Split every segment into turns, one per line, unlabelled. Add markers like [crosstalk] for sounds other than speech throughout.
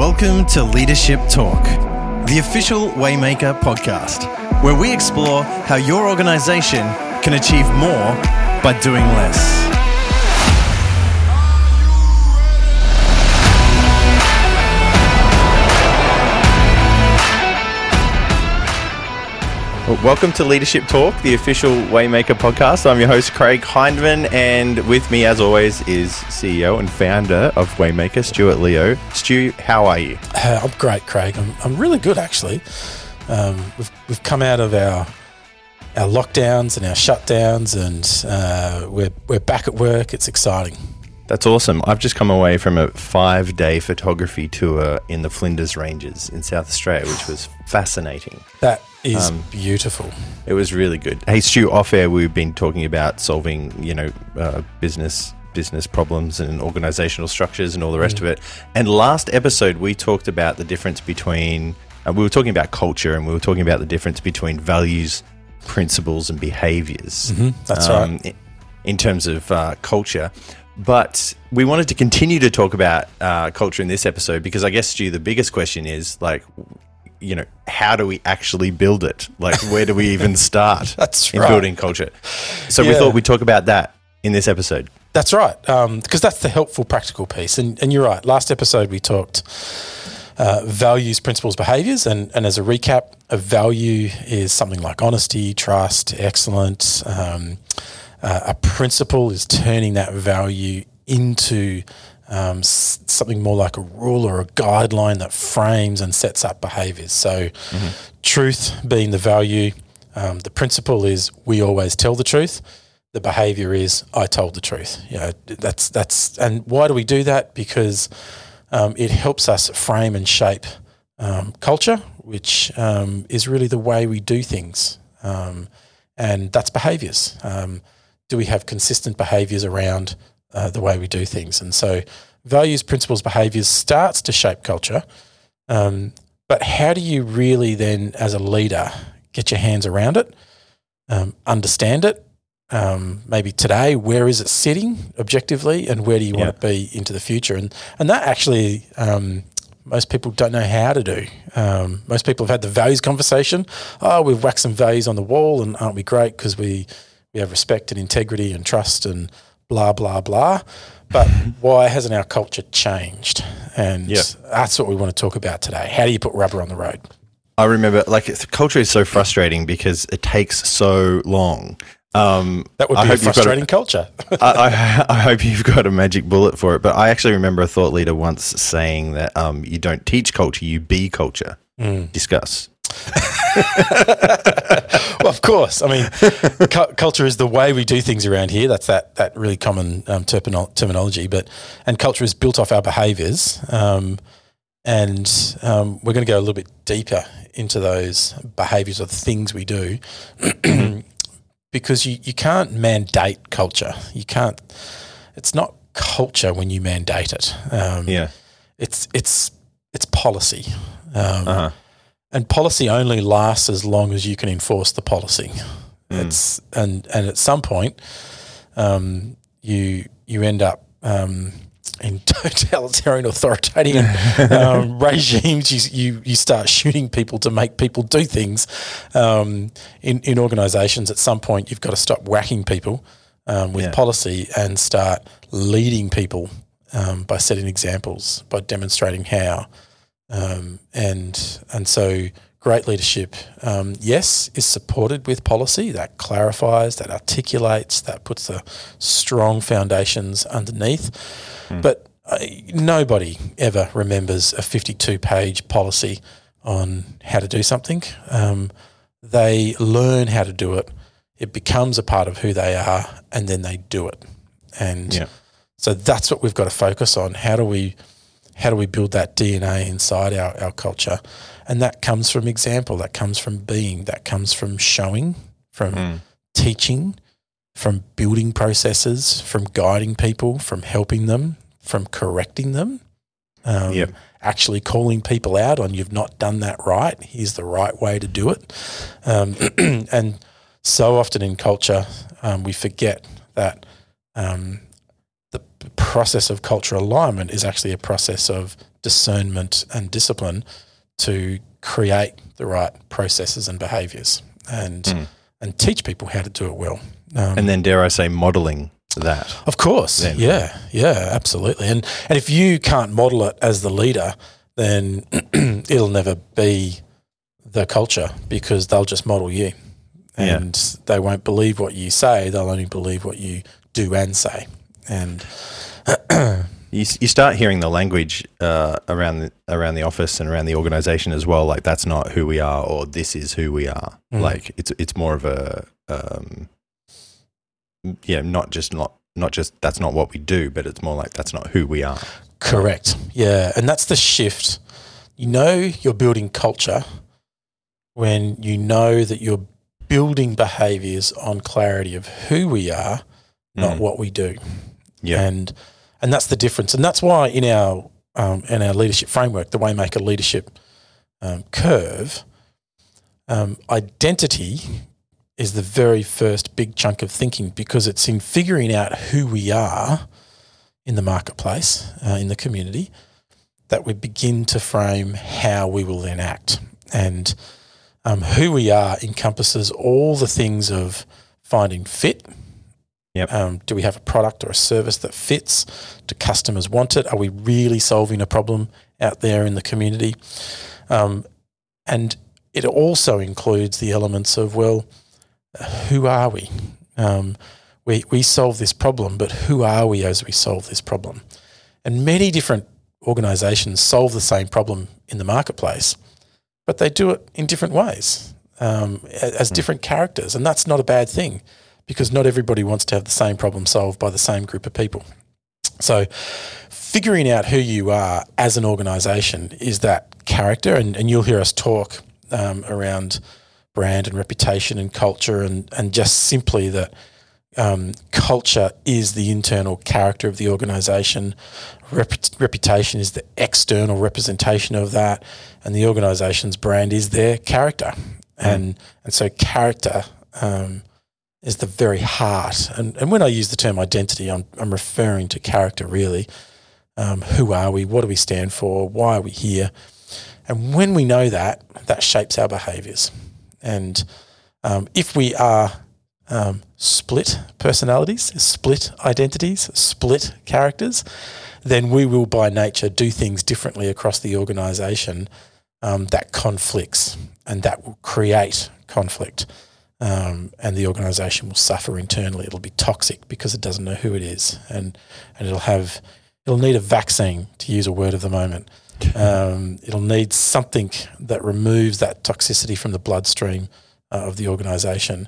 Welcome to Leadership Talk, the official Waymaker podcast, where we explore how your organization can achieve more by doing less.
Well, welcome to Leadership Talk, the official Waymaker podcast. I'm your host, Craig Hindman, and with me, as always, is CEO and founder of Waymaker, Stuart Leo. Stu, how are you?
Uh, I'm great, Craig. I'm, I'm really good, actually. Um, we've, we've come out of our our lockdowns and our shutdowns, and uh, we're, we're back at work. It's exciting.
That's awesome. I've just come away from a five day photography tour in the Flinders Ranges in South Australia, which was fascinating.
That is um, beautiful.
It was really good. Hey, Stu, off air, we've been talking about solving, you know, uh, business business problems and organizational structures and all the rest mm. of it. And last episode, we talked about the difference between, uh, we were talking about culture and we were talking about the difference between values, principles, and behaviors.
Mm-hmm. That's um, right.
In terms of uh, culture. But we wanted to continue to talk about uh, culture in this episode because I guess, Stu, the biggest question is like, you know, how do we actually build it? Like, where do we even [laughs] start
that's
in
right.
building culture? So yeah. we thought we'd talk about that in this episode.
That's right, because um, that's the helpful, practical piece. And, and you're right. Last episode we talked uh, values, principles, behaviors, and, and as a recap, a value is something like honesty, trust, excellence. Um, uh, a principle is turning that value into um, something more like a rule or a guideline that frames and sets up behaviors. So, mm-hmm. truth being the value, um, the principle is we always tell the truth. The behavior is I told the truth. You know, that's that's and why do we do that? Because um, it helps us frame and shape um, culture, which um, is really the way we do things, um, and that's behaviors. Do we have consistent behaviors around uh, the way we do things. And so, values, principles, behaviors starts to shape culture. Um, but how do you really then, as a leader, get your hands around it, um, understand it? Um, maybe today, where is it sitting objectively, and where do you yeah. want to be into the future? And and that actually, um, most people don't know how to do. Um, most people have had the values conversation. Oh, we've whacked some values on the wall, and aren't we great because we we have respect and integrity and trust and blah, blah, blah. But [laughs] why hasn't our culture changed? And that's what we want to talk about today. How do you put rubber on the road?
I remember, like, culture is so frustrating because it takes so long.
Um, that would be I a frustrating a, culture. [laughs]
I, I, I, hope you've got a magic bullet for it. But I actually remember a thought leader once saying that um, you don't teach culture, you be culture. Mm. Discuss. [laughs] [laughs]
well, of course. I mean, cu- culture is the way we do things around here. That's that that really common um, terpino- terminology. But and culture is built off our behaviours. Um, and um, we're going to go a little bit deeper into those behaviours or the things we do, [clears throat] because you you can't mandate culture. You can't. It's not culture when you mandate it.
Um, yeah.
It's it's it's policy. Um, uh-huh and policy only lasts as long as you can enforce the policy. Mm. It's and and at some point, um, you you end up um, in [laughs] totalitarian authoritarian [laughs] um, regimes. You, you you start shooting people to make people do things. Um, in in organisations, at some point, you've got to stop whacking people um, with yeah. policy and start leading people um, by setting examples, by demonstrating how. Um, and and so great leadership, um, yes, is supported with policy that clarifies, that articulates, that puts the strong foundations underneath. Mm. But uh, nobody ever remembers a 52 page policy on how to do something. Um, they learn how to do it. It becomes a part of who they are, and then they do it. And yeah. so that's what we've got to focus on. How do we how do we build that DNA inside our, our culture? And that comes from example, that comes from being, that comes from showing, from mm. teaching, from building processes, from guiding people, from helping them, from correcting them. Um, yep. Actually calling people out on you've not done that right. Here's the right way to do it. Um, [clears throat] and so often in culture, um, we forget that um, process of cultural alignment is actually a process of discernment and discipline to create the right processes and behaviors and and teach people how to do it well. Um,
And then, dare I say, modeling that.
of course,
Then.
yeah, yeah, absolutely. And and if you can't model it as the leader, then [clears throat] it'll never be the culture because they'll just model you,
Yeah.
and they won't believe what you say. They'll only believe what you do and say. And
You, you start hearing the language uh, around the, around the office and around the organization as well. Like that's not who we are, or this is who we are.
Mm.
Like it's it's more of a um, yeah, not just not not just that's not what we do, but it's more like that's not who we are.
Correct. Yeah. And that's the shift. You know, you're building culture when you know that you're building behaviors on clarity of who we are, not
Mm.
what we do.
Yeah.
And, and that's the difference. And that's why in our, um, in our leadership framework, the Waymaker leadership um, curve, um, identity is the very first big chunk of thinking because it's in figuring out who we are in the marketplace, uh, in the community, that we begin to frame how we will then act. And um, who we are encompasses all the things of finding fit.
Yep.
Um, do we have a product or a service that fits? Do customers want it? Are we really solving a problem out there in the community? Um, and it also includes the elements of, well, who are we? Um, we, we solve this problem, but who are we as we solve this problem? And many different organizations solve the same problem in the marketplace, but they do it in different ways um, as different characters. And that's not a bad thing because not everybody wants to have the same problem solved by the same group of people. So, figuring out who you are as an organization is that character. And, and you'll hear us talk um, around brand and reputation and culture and, and just simply that um, culture is the internal character of the organization. Rep- reputation is the external representation of that, and the organization's brand is their character. And and so character um, is the very heart. And and when I use the term identity, I'm I'm referring to character really. Um, who are we? What do we stand for? Why are we here? And when we know that, that shapes our behaviors. And um, if we are um, split personalities, split identities, split characters, then we will by nature do things differently across the organization um, that conflicts and that will create conflict. Um, and the organization will suffer internally. It'll be toxic because it doesn't know who it is, and and it'll have it'll need a vaccine to use a word of the moment. [laughs] Um, it'll need something that removes that toxicity from the bloodstream uh, of the organization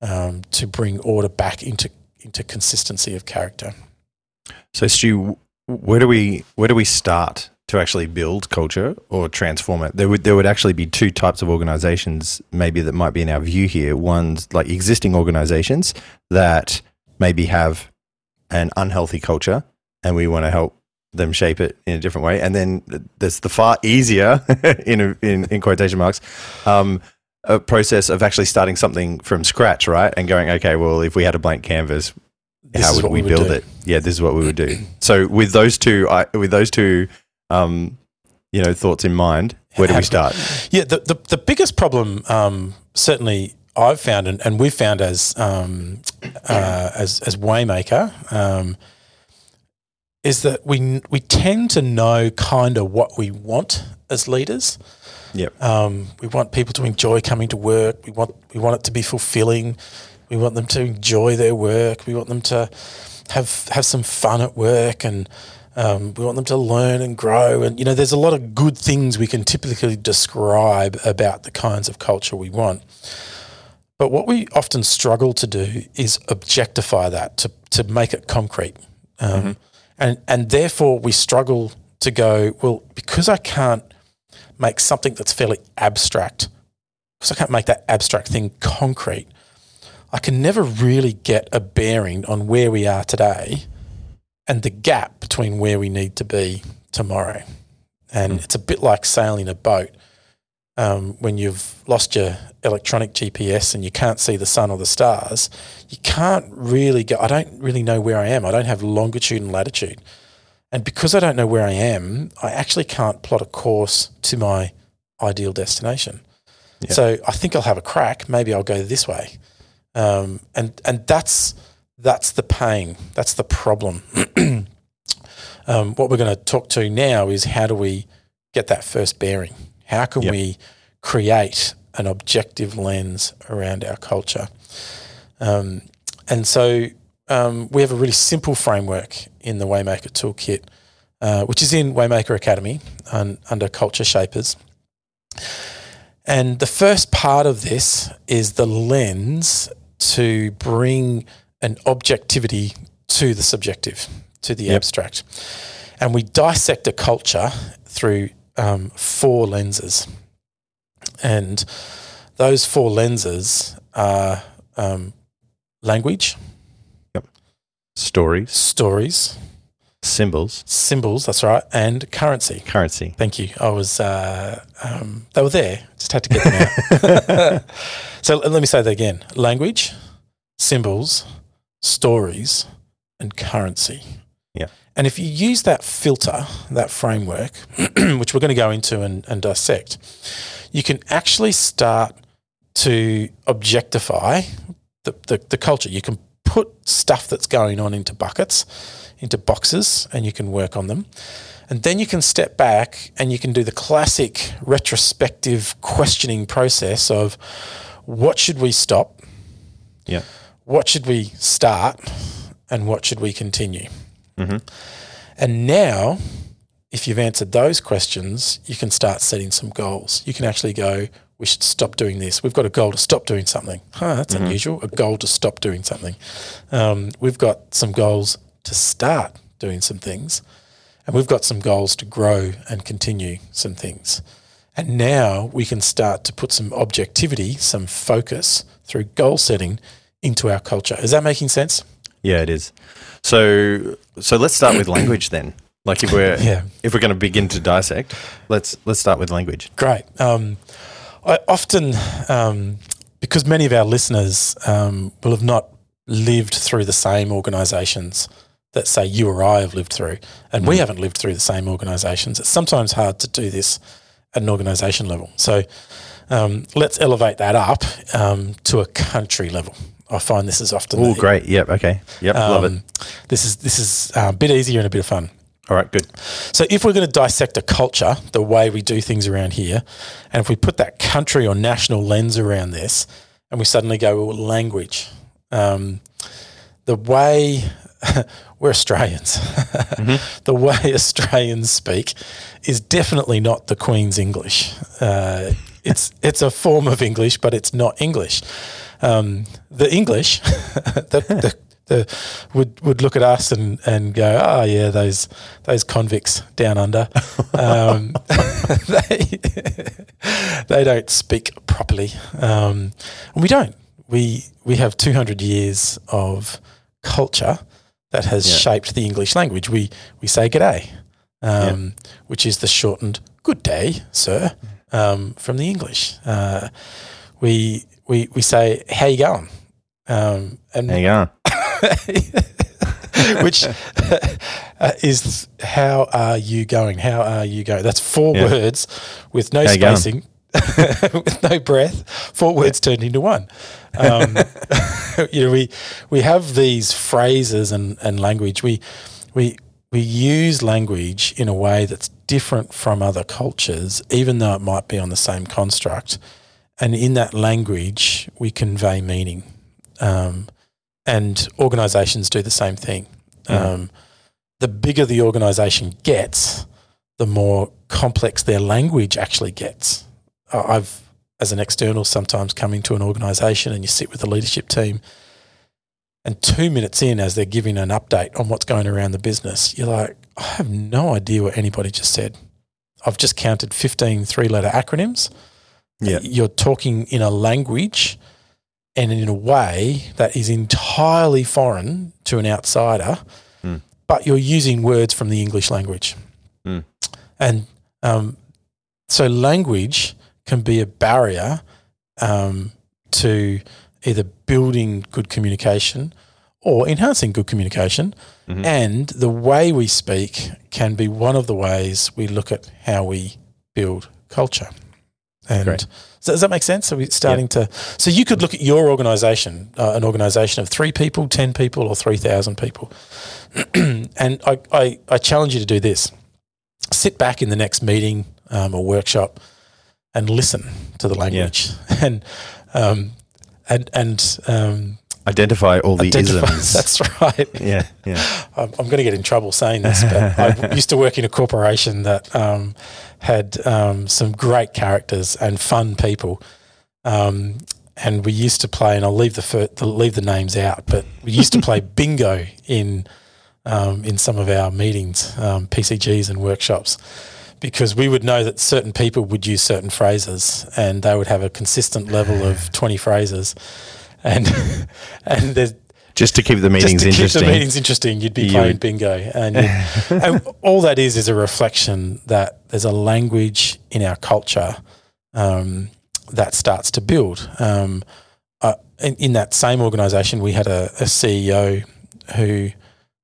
um, to bring order back into into consistency of character.
So, Stu, where do we where do we start to actually build culture or transform it? There would there would actually be two types of organizations, maybe that might be in our view here. One's like existing organizations that maybe have an unhealthy culture, and we want to help them shape it in a different way. And then there's the far easier, [laughs] in, in in quotation marks, um, a process of actually starting something from scratch, right? And going, okay, well, if we had a blank canvas,
This
how would we,
we would
build
do.
it? Yeah, this is what we would do. So with those two, I, with those two, um, you know, thoughts in mind, where do we start?
Yeah, the, the, the biggest problem, um, certainly I've found, and, and we've found as um, uh, as as Waymaker, um, is that we we tend to know kind of what we want as leaders.
Yep.
Um, we want people to enjoy coming to work. We want we want it to be fulfilling. We want them to enjoy their work. We want them to have have some fun at work, and um, we want them to learn and grow. And you know, there's a lot of good things we can typically describe about the kinds of culture we want. But what we often struggle to do is objectify that to to make it concrete, um, and and therefore we struggle to go well because I can't make something that's fairly abstract because I can't make that abstract thing concrete. I can never really get a bearing on where we are today and the gap between where we need to be tomorrow. And it's a bit like sailing a boat. Um, when you've lost your electronic GPS and you can't see the sun or the stars, you can't really go. I don't really know where I am. I don't have longitude and latitude. And because I don't know where I am, I actually can't plot a course to my ideal destination.
Yeah.
So I think I'll have a crack. Maybe I'll go this way. Um, and and that's that's the pain. That's the problem. [clears throat] um, what we're going to talk to now is how do we get that first bearing? How can
Yep.
we create an objective lens around our culture? Um, and so um, we have a really simple framework in the Waymaker Toolkit, uh, which is in Waymaker Academy un, under Culture Shapers. And the first part of this is the lens to bring an objectivity to the subjective, to the abstract. And we dissect a culture through um, four lenses. And those four lenses are um, language,
Stories,
stories,
symbols,
symbols, that's right, and currency.
currency.
Thank you. I was, uh, um, they were there, just had to get them out. [laughs] [laughs] so let me say that again language, symbols, stories, and currency.
Yeah.
And if you use that filter, that framework, [clears throat] which we're going to go into and, and dissect, you can actually start to objectify the, the, the culture. You can put stuff that's going on into buckets, into boxes, and you can work on them. And then you can step back and you can do the classic retrospective questioning process of what should we stop,
Yeah.
What should we start, and what should we continue.
Mm-hmm.
And now, if you've answered those questions, you can start setting some goals. You can actually go, we should stop doing this. We've got a goal to stop doing something. Huh, that's unusual. A goal to stop doing something. Um, we've got some goals to start doing some things. And we've got some goals to grow and continue some things. And now we can start to put some objectivity, some focus through goal setting into our culture. Is that making sense?
Yeah, it is. So, so let's start with language then. Like if we're
Yeah.
if we're going to begin to dissect, let's let's start with language.
Great. Um, I often, um, because many of our listeners um, will have not lived through the same organisations that, say, you or I have lived through, and we haven't lived through the same organisations. It's sometimes hard to do this at an organisation level. So um, let's elevate that up um, to a country level. I find this is often
Oh, great. Yep. Okay. Yep. Love it.
um, This is this is uh, a bit easier and a bit of fun.
All right. Good.
So if we're going to dissect a culture, the way we do things around here, and if we put that country or national lens around this, and we suddenly go, well, language, um, the way [laughs] we're Australians, [laughs] the way Australians speak is definitely not the Queen's English. Uh, it's it's a form of English, but it's not English. Um, the English, the, the, the, would would look at us and, and go, oh yeah, those those convicts down under, [laughs] um, [laughs] they [laughs] they don't speak properly, um, and we don't. We we have two hundred years of culture that has
Yeah.
shaped the English language. We we say g'day, um, which is the shortened good day, sir, um, from the English. Uh, we we we say how you going, um, and
Hang on. [laughs]
which [laughs] uh, is how are you going? How are you going? That's four
Yeah.
words with no
How
spacing, [laughs] with no breath. Four words turned into one. Um, you know, we we have these phrases and, and language. We we we use language in a way that's different from other cultures, even though it might be on the same construct. And in that language, we convey meaning. Um, and organizations do the same thing. Um, the bigger the organization gets, the more complex their language actually gets. I've, as an external, sometimes come into an organization and you sit with the leadership team, and two minutes in, as they're giving an update on what's going around the business, you're like, I have no idea what anybody just said. I've just counted 15 three letter acronyms
Yeah.
you're talking in a language and in a way that is entirely foreign to an outsider,
Mm.
but you're using words from the English language.
Mm.
And um, so language can be a barrier um, to either building good communication or enhancing good communication. And the way we speak can be one of the ways we look at how we build culture. And
Great.
so does that make sense? Are we starting to? So you could look at your organization, uh, an organization of three people, 10 people, or 3,000 people. [clears throat] and I, I, I challenge you to do this sit back in the next meeting um, or workshop and listen to the language [laughs] and, um, and, and, um,
Identify all the
identify. [laughs]
isms.
That's right.
yeah, yeah. [laughs]
I'm, I'm going to get in trouble saying this, but I [laughs] used to work in a corporation that um, had um, some great characters and fun people. Um, and we used to play, and I'll leave the, fir- the leave the names out, but we used to play bingo in um, in some of our meetings, um, PCGs and workshops, because we would know that certain people would use certain phrases, and they would have a consistent level of [sighs] 20 phrases, and [laughs] and there's
Just to keep the meetings
just to
interesting.
keep the meetings interesting, you'd be
You
playing
would-
bingo, and, [laughs] and all that is is a reflection that there's a language in our culture um, that starts to build. Um, uh, in, in that same organisation, we had a, a CEO who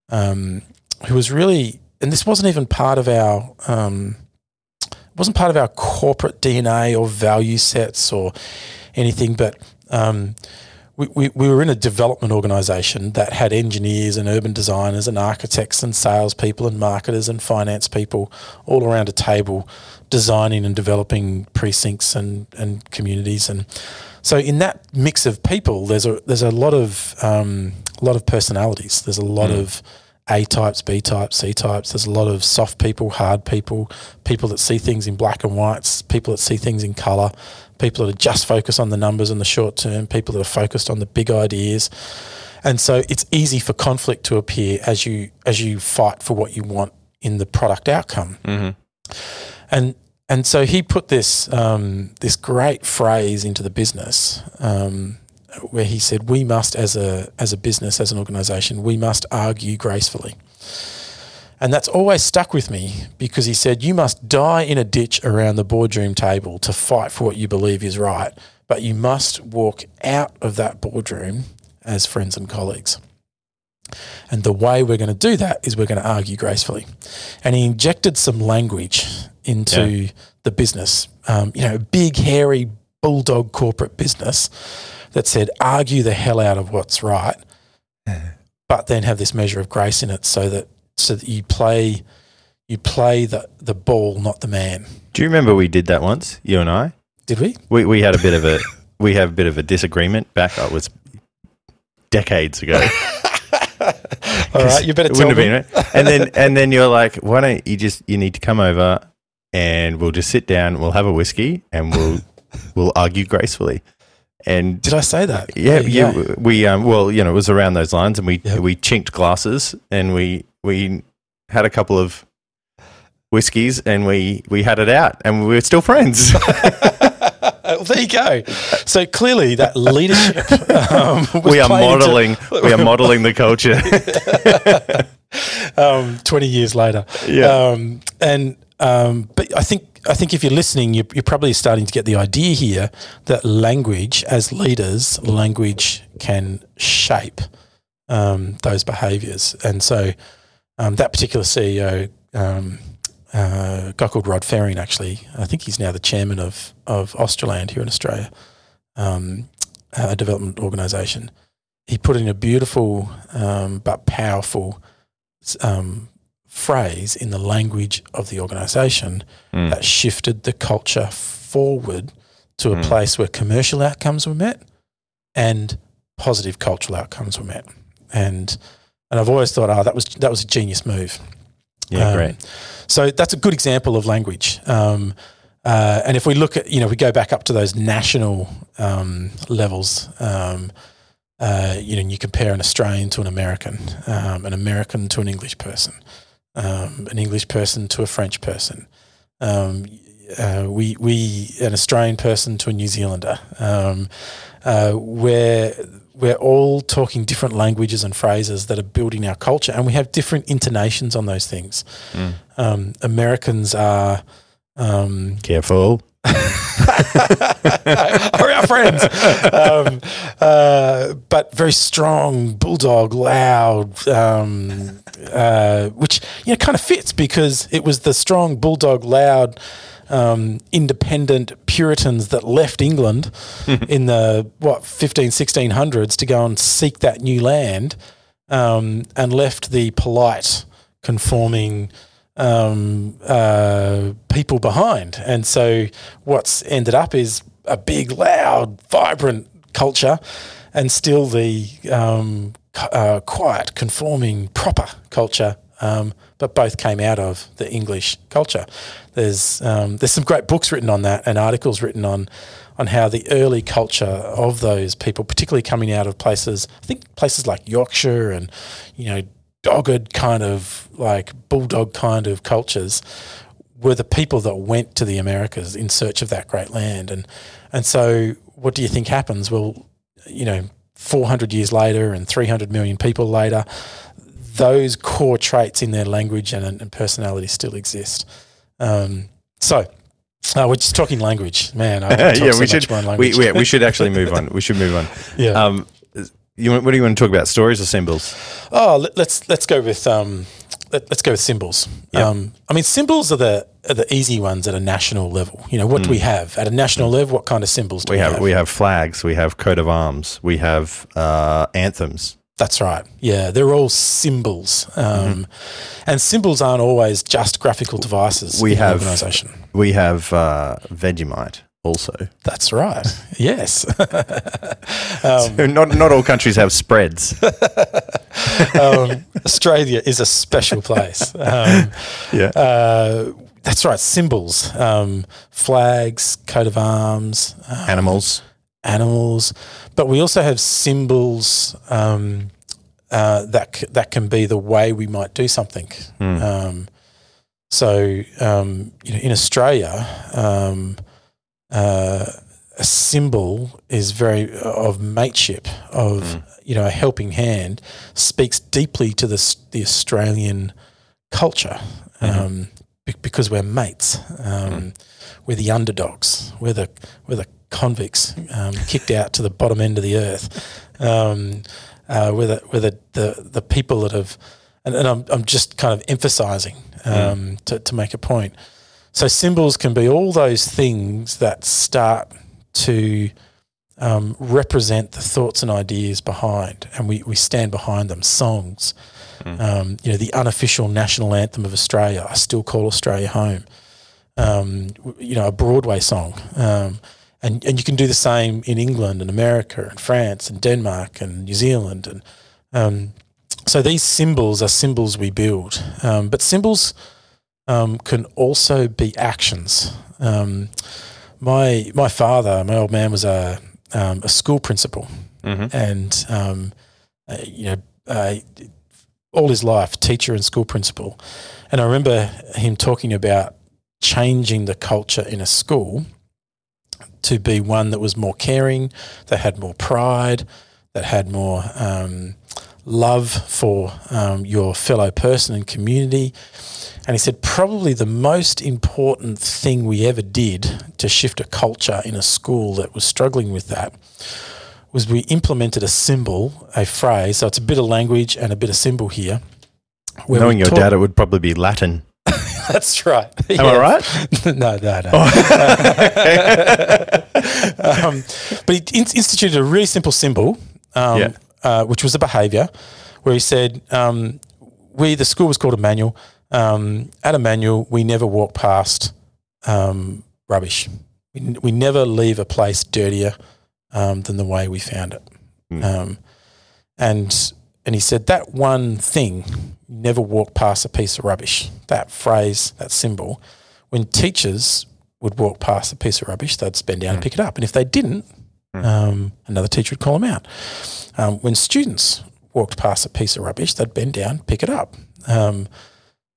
um, who was really, and this wasn't even part of our. Um, wasn't part of our corporate DNA or value sets or anything, but um, we, we, we were in a development organization that had engineers and urban designers and architects and salespeople and marketers and finance people all around a table designing and developing precincts and, and communities. And so in that mix of people, there's a, there's a lot of, um, a lot of personalities. There's a lot of A types, B types, C types. There's a lot of soft people, hard people, people that see things in black and whites, people that see things in color, people that are just focused on the numbers in the short term, people that are focused on the big ideas. And so it's easy for conflict to appear as you as you fight for what you want in the product outcome. And and so he put this um, this great phrase into the business um, where he said, "We must, as a as a business, as an organisation, we must argue gracefully." And that's always stuck with me because he said, You must die in a ditch around the boardroom table to fight for what you believe is right, but you must walk out of that boardroom as friends and colleagues. And the way we're going to do that is we're going to argue gracefully. And he injected some language into the business, um, you know, big, hairy, bulldog corporate business that said, argue the hell out of what's right, but then have this measure of grace in it so that so that you play you play the, the ball, not the man.
Do you remember we did that once, you and I?
Did we?
We we had a bit of a [laughs] we have a bit of a disagreement back. It was decades ago. [laughs] [laughs]
All right, you better
It
tell
wouldn't
me.
have been right. And then and then you're like, why don't you just you need to come over and we'll just sit down, we'll have a whiskey, and we'll we'll argue gracefully. And
Did I say that?
yeah,
you
yeah, we um, well, you know, it was around those lines, and we
Yep.
we chinked glasses, and we we had a couple of whiskeys, and we we had it out, and we were still friends. [laughs] [laughs]
Well, there you go. So clearly, that leadership. [laughs] Um, was
we are
played into-
modeling we are modeling the culture.
um, 20 years later.
Yeah.
Um, and um, but I think I think if you're listening, you're, you're probably starting to get the idea here that language, as leaders, language can shape um, those behaviours. And so um, that particular CEO, um, uh, a guy called Rod Fehring, actually, I think he's now the chairman of of Australand here in Australia, um, a development organisation. He put in a beautiful um, but powerful um, phrase in the language of the organisation
Mm.
that shifted the culture forward to a
Mm.
place where commercial outcomes were met and positive cultural outcomes were met. And and I've always thought, oh, that was that was a genius move.
yeah,
Um,
great.
So that's a good example of language. Um, uh, and if we look at, you know, we go back up to those national um, levels, um, uh, you know, and you compare an Australian to an American, um, an American to an English person, um, an English person to a French person. Um, uh, we, we, an Australian person to a New Zealander. Um, uh, we're, we're all talking different languages and phrases that are building our culture, and we have different intonations on those things.
Mm.
Um, Americans are um,
Careful. [laughs]
are our friends. Um, uh, but very strong, bulldog, loud, um, uh, which you know kind of fits because it was the strong, bulldog, loud. Um, independent Puritans that left England [laughs] in the what 15 1600s to go and seek that new land um, and left the polite conforming um, uh, people behind. And so what's ended up is a big, loud, vibrant culture and still the um, uh, quiet, conforming, proper culture. Um, but both came out of the English culture. There's um, there's some great books written on that and articles written on on how the early culture of those people, particularly coming out of places, I think places like Yorkshire and you know dogged kind of like bulldog kind of cultures were the people that went to the Americas in search of that great land. And and so what do you think happens? Well, you know, 400 years later and 300 million people later, those core traits in their language and, and personality still exist. Um, so uh, we're just talking language, man. [laughs]
Yeah,
so
we should. We, we, we should [laughs] actually move on. We should move on. [laughs]
Yeah.
Um, you what do you want to talk about? Stories or symbols?
Oh, let, let's let's go with um, let, us go with symbols. Um, I mean, symbols are the are the easy ones at a national level. You know, what do we have at a national level? What kind of symbols do
We
we,
have we have flags. We have coat of arms. We have uh, anthems.
That's right. Yeah, they're all symbols, um, and symbols aren't always just graphical devices.
We
in
have-
organisation.
We have uh, Vegemite also.
That's right. [laughs] Yes. [laughs]
not not all countries have spreads. [laughs]
um, Australia is a special place. Um,
yeah.
uh, that's right. Symbols, um, flags, coat of arms, uh,
Animals.
animals, but we also have symbols um, uh, that c- that can be the way we might do something. Um, so um, you know, in Australia, um, uh, a symbol is very of mateship, of you know a helping hand, speaks deeply to the the Australian culture. Um, be- because we're mates, um, we're the underdogs, we're the we're the convicts um, kicked out to the bottom end of the earth. Um, uh, we're the we're the, the, the people that have, and, and I'm I'm just kind of emphasising um, to to make a point. So symbols can be all those things that start to um, represent the thoughts and ideas behind, and we, we stand behind them. Songs, um, you know, the unofficial national anthem of Australia, "I Still Call Australia Home." Um, you know, a Broadway song, um, and and you can do the same in England and America and France and Denmark and New Zealand, and um, so these symbols are symbols we build, um, but symbols um, can also be actions. Um, my my father, my old man, was a um, a school principal, and um, uh, you know, uh, all his life, teacher and school principal. And I remember him talking about changing the culture in a school to be one that was more caring, that had more pride, that had more um, love for um, your fellow person and community. And he said, probably the most important thing we ever did to shift a culture in a school that was struggling with that was we implemented a symbol, a phrase. So it's a bit of language and a bit of symbol here.
Knowing your
talk-
dad, it would probably be Latin. [laughs]
That's right.
Am I right? [laughs]
no, no, no. [laughs] um, but he in- instituted a really simple symbol, um,
Yeah.
uh, which was a behaviour, where he said, um, "We the school was called Emmanuel. Um, at Emmanuel, we never walk past um, rubbish. We, n- we never leave a place dirtier um, than the way we found it." Um, and and he said that one thing, never walk past a piece of rubbish. That phrase, that symbol, when teachers would walk past a piece of rubbish, they'd bend down and pick it up. And if they didn't, um, another teacher would call them out. Um, when students walked past a piece of rubbish, they'd bend down, pick it up. Um,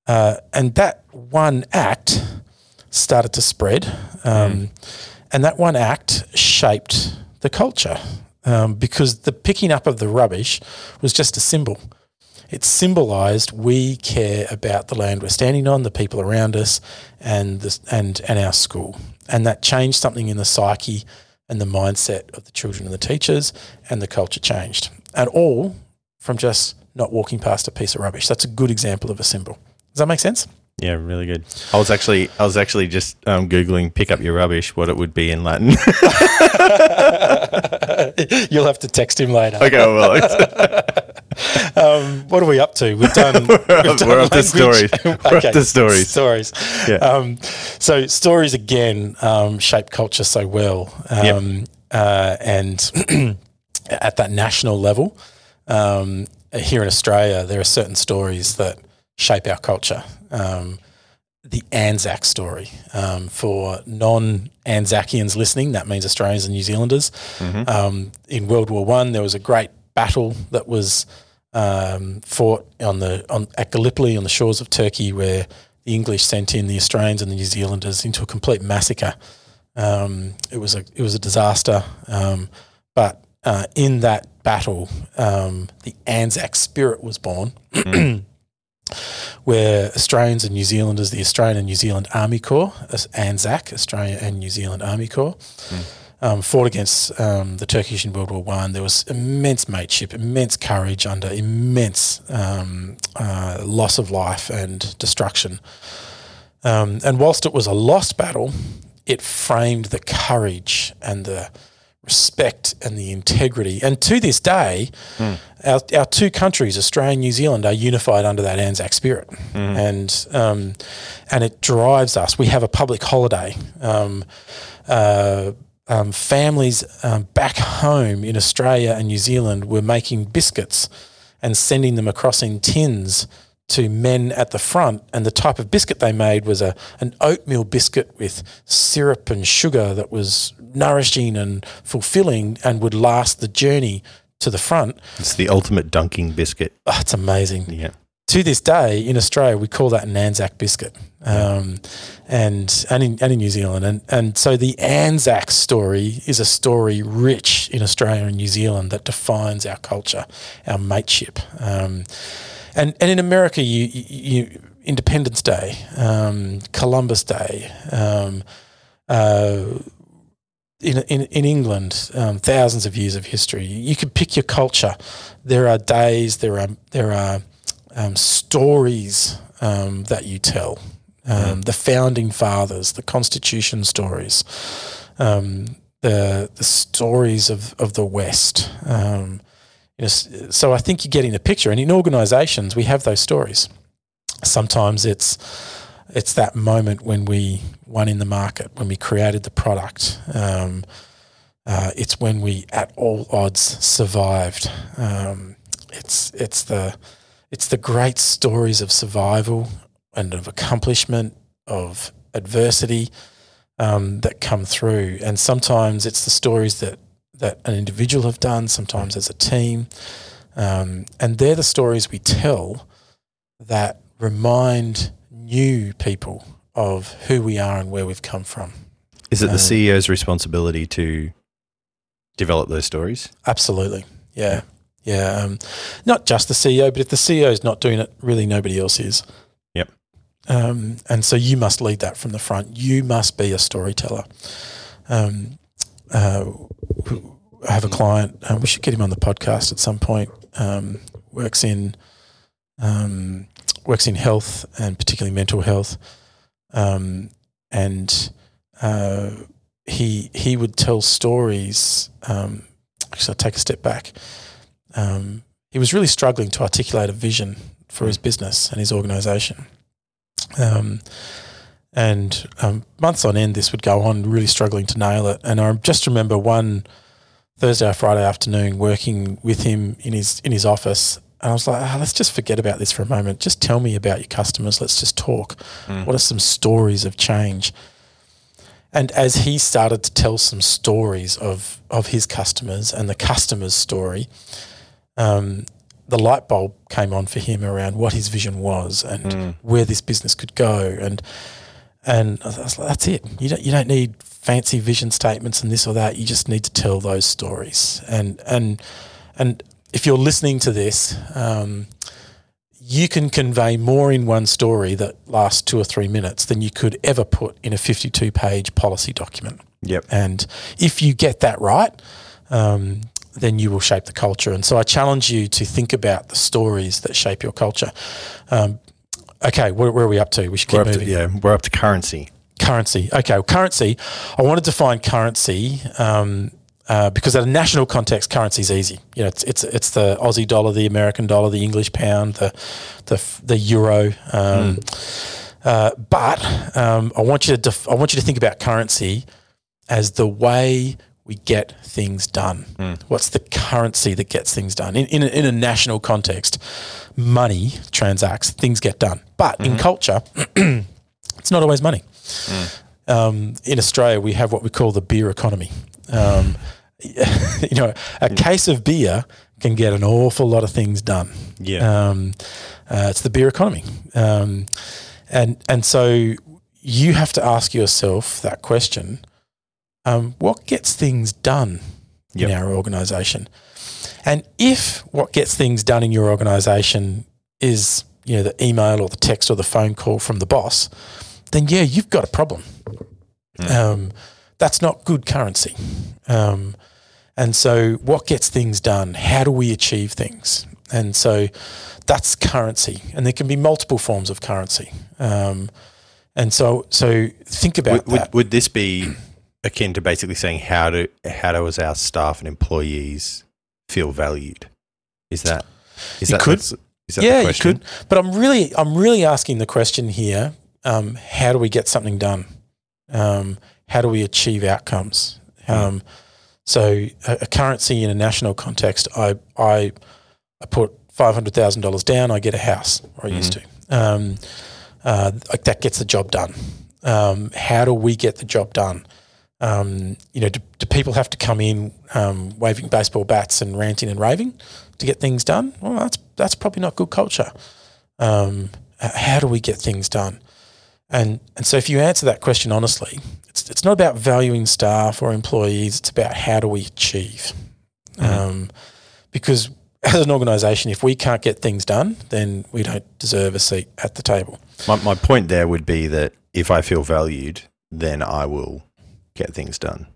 uh, and that one act started to spread. Um, And that one act shaped the culture um, because the picking up of the rubbish was just a symbol. it symbolized we care about the land we're standing on, the people around us, and the, and and our school, and that changed something in the psyche and the mindset of the children and the teachers, and the culture changed, and all from just not walking past a piece of rubbish. That's a good example of a symbol. Does that make sense?
Yeah, really good. I was actually I was actually just um, googling "pick up your rubbish" what it would be in Latin. [laughs]
You'll have to text him later.
okay, well, [laughs]
Um, what are we up to? We've done. [laughs]
we're,
we've
up,
done
we're up to stories. We're up to stories.
Stories.
Yeah.
Um, so stories again um, shape culture so well, um, uh, and [clears throat] at that national level, um, here in Australia, there are certain stories that shape our culture. Um, the Anzac story um, for non-Anzacians listening. That means Australians and New Zealanders. Um, in World War One, there was a great battle that was um, fought on the on at Gallipoli on the shores of Turkey, where the English sent in the Australians and the New Zealanders into a complete massacre. Um, it was a it was a disaster, um, but uh, in that battle, um, the Anzac spirit was born. [clears throat] Where Australians and New Zealanders, the Australian and New Zealand Army Corps, ANZAC, Australia and New Zealand Army Corps, um, fought against um, the Turkish in World War One. There was immense mateship, immense courage under immense um, uh, loss of life and destruction. Um, and whilst it was a lost battle, it framed the courage and the respect and the integrity. And to this day, our, our two countries, Australia and New Zealand, are unified under that Anzac spirit, and um, and it drives us. We have a public holiday. Um, uh, um, families um, back home in Australia and New Zealand were making biscuits and sending them across in tins to men at the front. And the type of biscuit they made was a an oatmeal biscuit with syrup and sugar that was nourishing and fulfilling and would last the journey to the front.
It's the ultimate dunking biscuit.
Oh, it's amazing
Yeah.
to this day in Australia, we call that an Anzac biscuit, um, and and in, and in New Zealand, and and so the Anzac story is a story rich in Australia and New Zealand that defines our culture, our mateship, um, and and in America, you, you, you Independence Day, um, Columbus Day. Um, uh, in, in, in England, um, thousands of years of history. You could pick your culture. There are days, there are there are um, stories um, that you tell. Um, The founding fathers, the Constitution stories, um, the the stories of, of the West. You know, so I think you're getting the picture. And in organisations, we have those stories. Sometimes it's it's that moment when we won in the market, when we created the product. Um, uh, it's when we, at all odds, survived. Um, it's it's the it's the great stories of survival and of accomplishment, of adversity um, that come through. And sometimes it's the stories that that an individual have done. Sometimes as a team, um, and they're the stories we tell that remind new people of who we are and where we've come from.
Is it the
Um,
CEO's responsibility to develop those stories?
Absolutely. Yeah. Yeah. Um, not just the CEO, but if the CEO is not doing it, really nobody else is.
Yep.
Um, and so you must lead that from the front. You must be a storyteller. Um, uh, have a client, uh, we should get him on the podcast at some point, um, works in um, works in health and particularly mental health. Um, and uh, he he would tell stories. Um, actually, I'll take a step back. Um, he was really struggling to articulate a vision for his business and his organisation. Um, and um, months on end, this would go on, really struggling to nail it. And I just remember one Thursday or Friday afternoon working with him in his in his office. And I was like, "Ah, let's just forget about this for a moment. Just tell me about your customers. Let's just talk. What are some stories of change? And as he started to tell some stories of of his customers and the customer's story, um, the light bulb came on for him around what his vision was and where this business could go. And and I was like, that's it. You don't you don't need fancy vision statements and this or that. You just need to tell those stories. And and and if you're listening to this, um, you can convey more in one story that lasts two or three minutes than you could ever put in a 52 page policy document.
Yep.
And if you get that right, um, then you will shape the culture. And so I challenge you to think about the stories that shape your culture. Um, okay, where, where, are we up to? We should keep moving.
To, yeah, we're up to currency.
Currency. Okay, well, currency. I want to define currency um, uh, because at a national context, currency is easy. You know, it's, it's it's the Aussie dollar, the American dollar, the English pound, the the the euro. Um, mm. uh, but um, I want you to def- I want you to think about currency as the way we get things done. Mm. What's the currency that gets things done? In, in, a, in a national context, money transacts, things get done. But mm-hmm. in culture, [clears throat] it's not always money. Mm. Um, in Australia, we have what we call the beer economy. Um, [laughs] you know, a case of beer can get an awful lot of things done.
Yeah.
Um, uh, it's the beer economy. Um, and, and so you have to ask yourself that question um, what gets things done yep. in our organization? And if what gets things done in your organization is you know the email or the text or the phone call from the boss, then yeah, you've got a problem. Mm. Um, that's not good currency. Um, and so, what gets things done? How do we achieve things? And so, that's currency, and there can be multiple forms of currency. Um, and so, so think about
would,
that.
Would, would this be akin to basically saying how do how does our staff and employees feel valued? Is that is that
could
is that
yeah you could but I'm really I'm really asking the question here um, how do we get something done um, how do we achieve outcomes um, so a, a, currency in a national context I I, I put five hundred thousand dollars down I get a house or I mm-hmm. used to um, uh, like that gets the job done um, how do we get the job done um, you know, do, do, people have to come in um, waving baseball bats and ranting and raving to get things done? Well, that's that's probably not good culture. Um, how do we get things done? And and so if you answer that question honestly, it's it's not about valuing staff or employees. It's about how do we achieve. Mm-hmm. Um, because as an organisation, if we can't get things done, then we don't deserve a seat at the table.
My, my point there would be that if I feel valued, then I will get things done.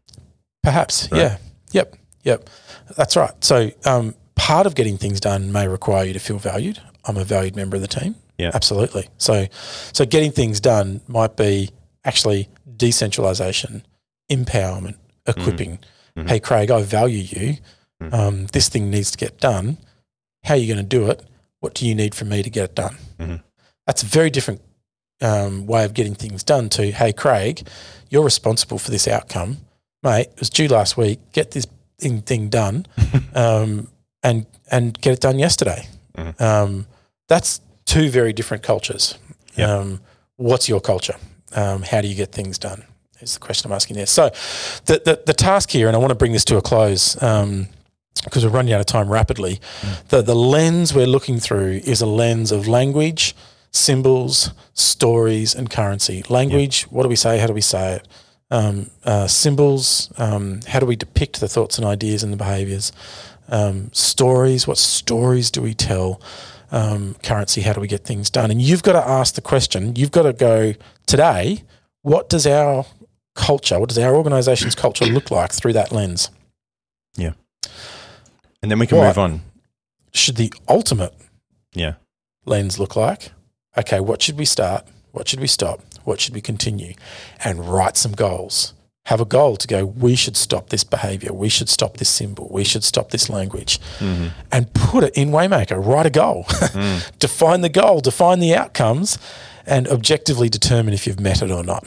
Perhaps, right? yeah. Yep, yep. That's right. So, um, part of getting things done may require you to feel valued. I'm a valued member of the team.
Yeah,
absolutely. So, so getting things done might be actually decentralization, empowerment, equipping. Mm-hmm. mm-hmm. Hey, Craig, I value you. Mm-hmm. Um, this thing needs to get done. How are you going to do it? What do you need from me to get it done? Mm-hmm. That's a very different um, way of getting things done to, hey, Craig, you're responsible for this outcome. Mate, it was due last week. Get this thing, thing done [laughs] um, and, and get it done yesterday. Mm. Um, that's two very different cultures.
Yep. Um,
what's your culture? Um, how do you get things done? Is the question I'm asking there. So, the, the, the task here, and I want to bring this to a close because um, we're running out of time rapidly. Mm. The, the lens we're looking through is a lens of language, symbols, stories, and currency. Language, yep. what do we say? How do we say it? Um, uh, symbols, um, how do we depict the thoughts and ideas and the behaviors? Um, stories, what stories do we tell? Um, currency, how do we get things done? And you've got to ask the question, you've got to go today, what does our culture, what does our organization's culture look like through that lens?
Yeah. And then we can what move on.
Should the ultimate
yeah.
lens look like? okay, what should we start? What should we stop? What should we continue? And write some goals. Have a goal to go, we should stop this behavior. We should stop this symbol. We should stop this language. Mm-hmm. And put it in Waymaker. Write a goal. [laughs] Mm. define the goal, define the outcomes, and objectively determine if you've met it or not.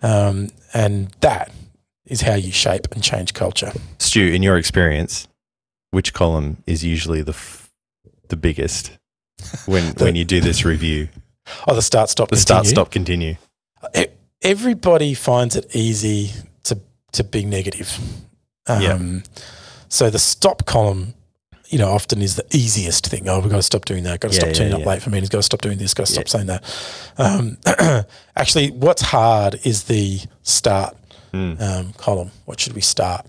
Um, and that is how you shape and change culture.
Stu, in your experience, which column is usually the f- the biggest when [laughs] the, when you do this review?
Oh, the start stop.
The
continue.
start stop continue.
Everybody finds it easy to be negative. Um, yeah. So the stop column, you know, often is the easiest thing. Oh, we've got to stop doing that. Got to yeah, stop turning yeah, up late for meetings. Got to stop doing this. Got to stop saying that. Um, [clears throat] actually, what's hard is the start mm. um, column. What should we start?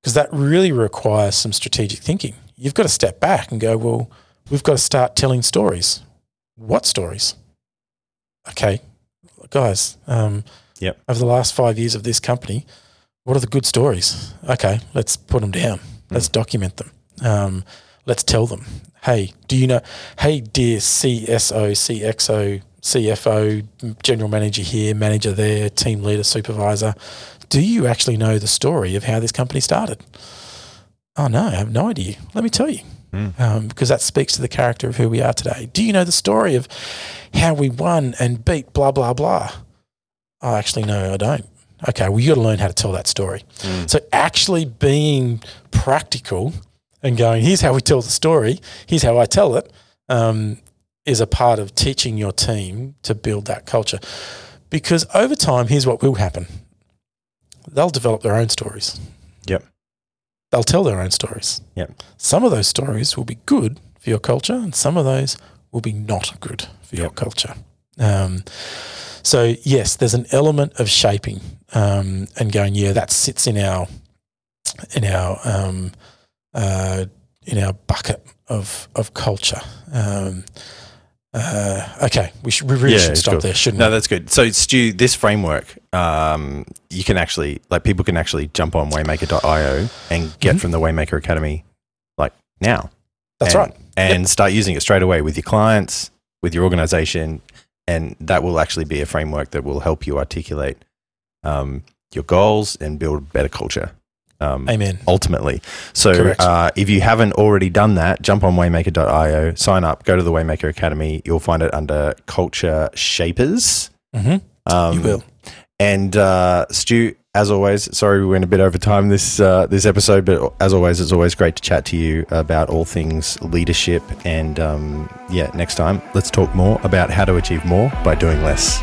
Because that really requires some strategic thinking. You've got to step back and go, well, we've got to start telling stories What stories? Okay, guys. Um,
Yep.
Over the last five years of this company, what are the good stories? Okay, let's put them down. Let's document them. Um, let's tell them. Hey, do you know? Hey, dear CSO, CXO, CFO, general manager here, manager there, team leader, supervisor. Do you actually know the story of how this company started? Oh no, I have no idea. Let me tell you, um, because that speaks to the character of who we are today. Do you know the story of how we won and beat blah blah blah? Oh, actually, no, I don't. Okay, well, you got to learn how to tell that story. So, actually being practical and going, here's how we tell the story, here's how I tell it, um, is a part of teaching your team to build that culture. Because over time, here's what will happen they'll develop their own stories,
Yep.
they'll tell their own stories.
Yep.
Some of those stories will be good for your culture, and some of those will be not good for your culture. Um, so yes, there's an element of shaping um, and going. Yeah, that sits in our in our um, uh, in our bucket of of culture. Um, uh, okay, we should we really
Yeah,
should stop
cool.
there, shouldn't
No,
we?
that's good. So, Stu, this framework, um, you can actually, like, people can actually jump on waymaker.io and get
Mhm.
from the Waymaker Academy, like, now.
That's
and,
right.
And start using it straight away with your clients, with your organization. And that will actually be a framework that will help you articulate um, your goals and build better culture. Um,
Amen.
ultimately. So uh, if you haven't already done that, jump on waymaker.io, sign up, go to the Waymaker Academy. You'll find it under Culture Shapers.
hmm
Um,
you will.
And uh, Stu, as always, sorry we went a bit over time this uh, this episode, but as always, it's always great to chat to you about all things leadership. And um, yeah, next time, let's talk more about how to achieve more by doing less.